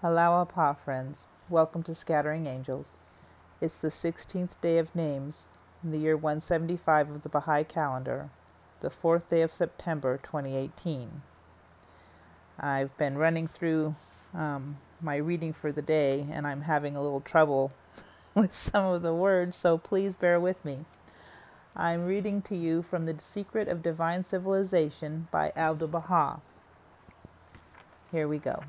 Allah'u'Abha, friends. Welcome to Scattering Angels. It's the 16th day of names in the year 175 of the Baha'i calendar, the fourth day of September 2018. I've been running through um, my reading for the day and I'm having a little trouble with some of the words, so please bear with me. I'm reading to you from The Secret of Divine Civilization by Abdu'l Baha. Here we go.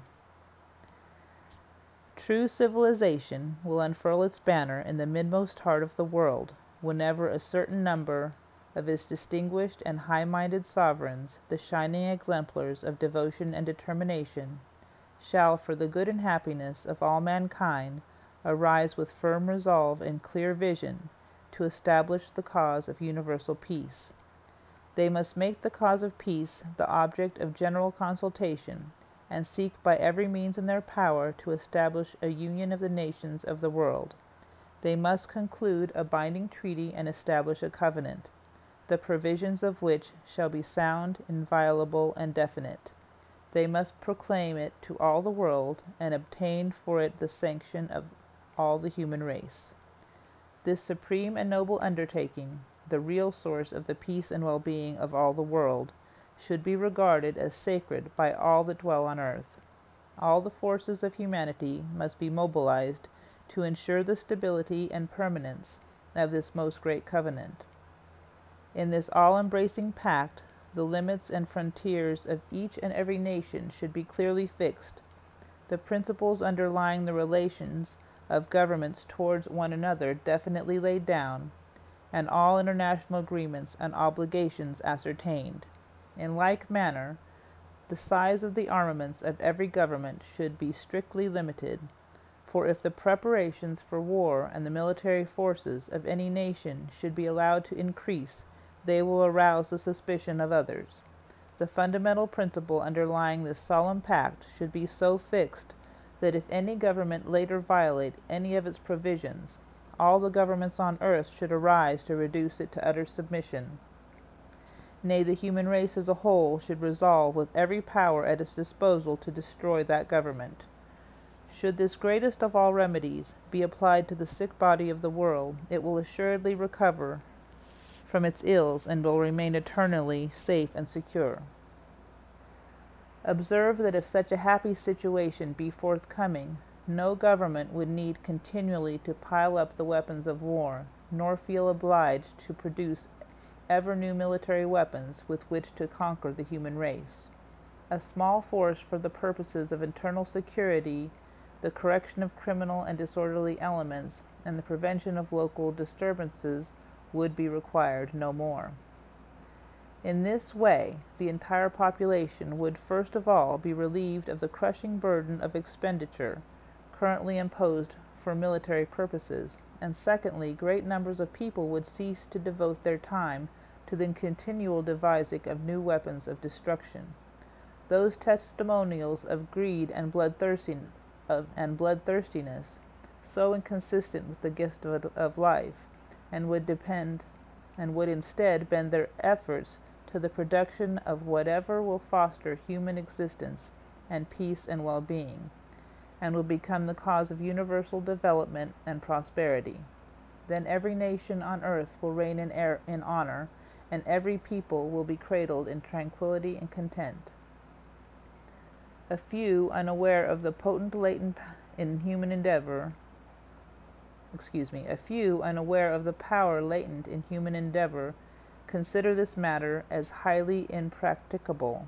True civilization will unfurl its banner in the midmost heart of the world whenever a certain number of its distinguished and high minded sovereigns, the shining exemplars of devotion and determination, shall, for the good and happiness of all mankind, arise with firm resolve and clear vision to establish the cause of universal peace. They must make the cause of peace the object of general consultation and seek by every means in their power to establish a union of the nations of the world. They must conclude a binding treaty and establish a covenant, the provisions of which shall be sound, inviolable, and definite. They must proclaim it to all the world and obtain for it the sanction of all the human race. This supreme and noble undertaking, the real source of the peace and well being of all the world, should be regarded as sacred by all that dwell on earth. All the forces of humanity must be mobilized to ensure the stability and permanence of this most great covenant. In this all embracing pact, the limits and frontiers of each and every nation should be clearly fixed, the principles underlying the relations of governments towards one another definitely laid down, and all international agreements and obligations ascertained. In like manner, the size of the armaments of every government should be strictly limited, for if the preparations for war and the military forces of any nation should be allowed to increase, they will arouse the suspicion of others. The fundamental principle underlying this solemn pact should be so fixed that if any government later violate any of its provisions, all the governments on earth should arise to reduce it to utter submission nay, the human race as a whole, should resolve with every power at its disposal to destroy that government. Should this greatest of all remedies be applied to the sick body of the world, it will assuredly recover from its ills and will remain eternally safe and secure. Observe that if such a happy situation be forthcoming, no government would need continually to pile up the weapons of war, nor feel obliged to produce ever new military weapons with which to conquer the human race. A small force for the purposes of internal security, the correction of criminal and disorderly elements, and the prevention of local disturbances would be required no more. In this way, the entire population would first of all be relieved of the crushing burden of expenditure currently imposed for military purposes, and secondly, great numbers of people would cease to devote their time to the continual devising of new weapons of destruction. Those testimonials of greed and bloodthirstiness, of, and bloodthirstiness, so inconsistent with the gift of, of life, and would depend, and would instead bend their efforts to the production of whatever will foster human existence and peace and well-being, and will become the cause of universal development and prosperity. Then every nation on earth will reign in, in honor and every people will be cradled in tranquility and content. A few, unaware of the potent latent in human endeavor, excuse me, a few, unaware of the power latent in human endeavor, consider this matter as highly impracticable,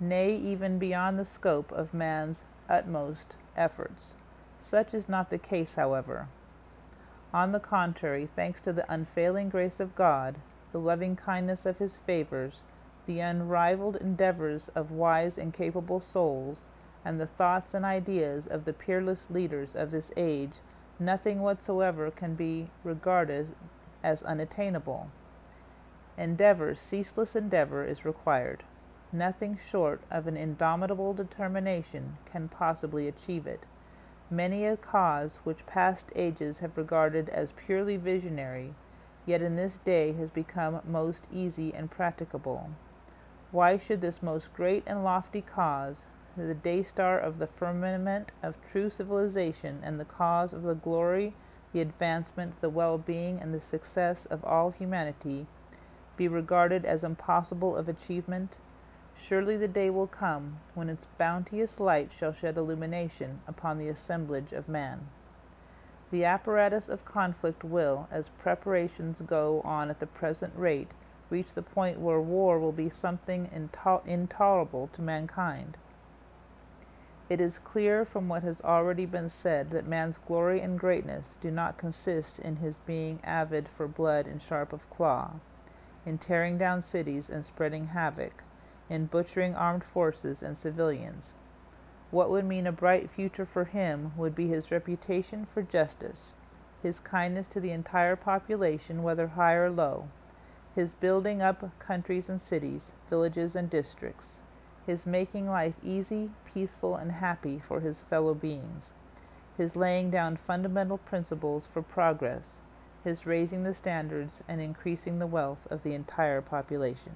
nay, even beyond the scope of man's utmost efforts. Such is not the case, however. On the contrary, thanks to the unfailing grace of God, the loving kindness of his favors, the unrivaled endeavors of wise and capable souls, and the thoughts and ideas of the peerless leaders of this age, nothing whatsoever can be regarded as unattainable. Endeavor, ceaseless endeavor, is required. Nothing short of an indomitable determination can possibly achieve it. Many a cause which past ages have regarded as purely visionary yet in this day has become most easy and practicable. Why should this most great and lofty cause, the day star of the firmament of true civilization and the cause of the glory, the advancement, the well being, and the success of all humanity, be regarded as impossible of achievement? Surely the day will come when its bounteous light shall shed illumination upon the assemblage of man. The apparatus of conflict will, as preparations go on at the present rate, reach the point where war will be something intolerable to mankind. It is clear from what has already been said that man's glory and greatness do not consist in his being avid for blood and sharp of claw, in tearing down cities and spreading havoc, in butchering armed forces and civilians. What would mean a bright future for him would be his reputation for justice, his kindness to the entire population, whether high or low, his building up countries and cities, villages and districts, his making life easy, peaceful, and happy for his fellow beings, his laying down fundamental principles for progress, his raising the standards and increasing the wealth of the entire population.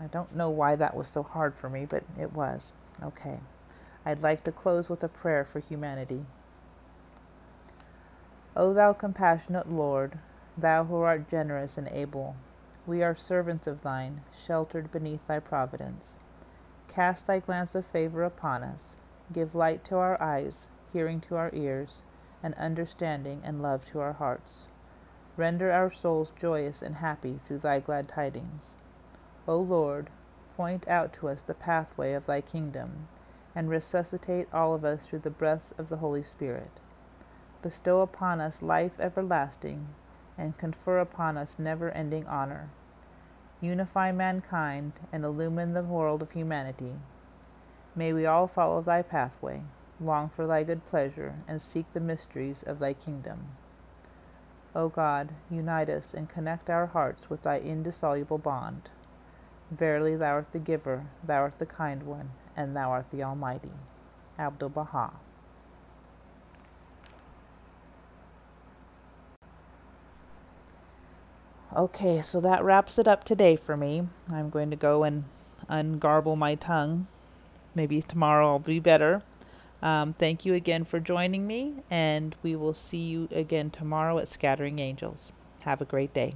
I don't know why that was so hard for me, but it was. Okay. I'd like to close with a prayer for humanity. O thou compassionate Lord, thou who art generous and able, we are servants of thine, sheltered beneath thy providence. Cast thy glance of favor upon us. Give light to our eyes, hearing to our ears, and understanding and love to our hearts. Render our souls joyous and happy through thy glad tidings. O Lord, point out to us the pathway of thy kingdom, and resuscitate all of us through the breaths of the Holy Spirit. Bestow upon us life everlasting, and confer upon us never ending honor unify mankind, and illumine the world of humanity. May we all follow thy pathway, long for thy good pleasure, and seek the mysteries of thy kingdom. O God, unite us and connect our hearts with thy indissoluble bond. Verily, thou art the giver, thou art the kind one, and thou art the Almighty. Abdu'l Baha. Okay, so that wraps it up today for me. I'm going to go and ungarble my tongue. Maybe tomorrow I'll be better. Um, thank you again for joining me, and we will see you again tomorrow at Scattering Angels. Have a great day.